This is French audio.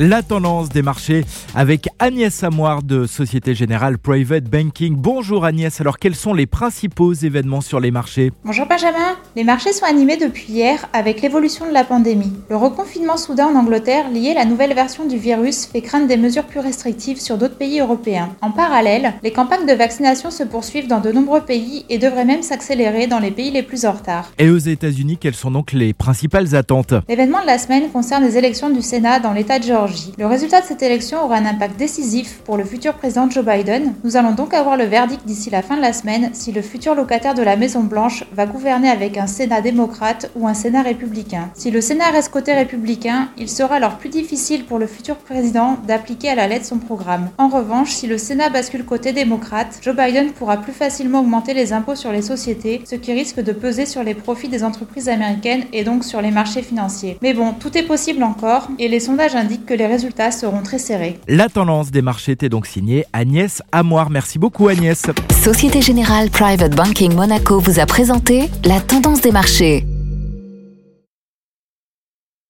La tendance des marchés avec Agnès Amoir de Société Générale Private Banking. Bonjour Agnès, alors quels sont les principaux événements sur les marchés? Bonjour Benjamin, les marchés sont animés depuis hier avec l'évolution de la pandémie. Le reconfinement soudain en Angleterre lié à la nouvelle version du virus fait craindre des mesures plus restrictives sur d'autres pays européens. En parallèle, les campagnes de vaccination se poursuivent dans de nombreux pays et devraient même s'accélérer dans les pays les plus en retard. Et aux États-Unis, quelles sont donc les principales attentes? L'événement de la semaine concerne les élections du Sénat dans l'État de Le résultat de cette élection aura un impact décisif pour le futur président Joe Biden. Nous allons donc avoir le verdict d'ici la fin de la semaine si le futur locataire de la Maison Blanche va gouverner avec un Sénat démocrate ou un Sénat républicain. Si le Sénat reste côté républicain, il sera alors plus difficile pour le futur président d'appliquer à la lettre son programme. En revanche, si le Sénat bascule côté démocrate, Joe Biden pourra plus facilement augmenter les impôts sur les sociétés, ce qui risque de peser sur les profits des entreprises américaines et donc sur les marchés financiers. Mais bon, tout est possible encore, et les sondages indiquent que les résultats seront très serrés. La tendance des marchés était donc signée Agnès Amoir. Merci beaucoup Agnès. Société Générale Private Banking Monaco vous a présenté la tendance des marchés.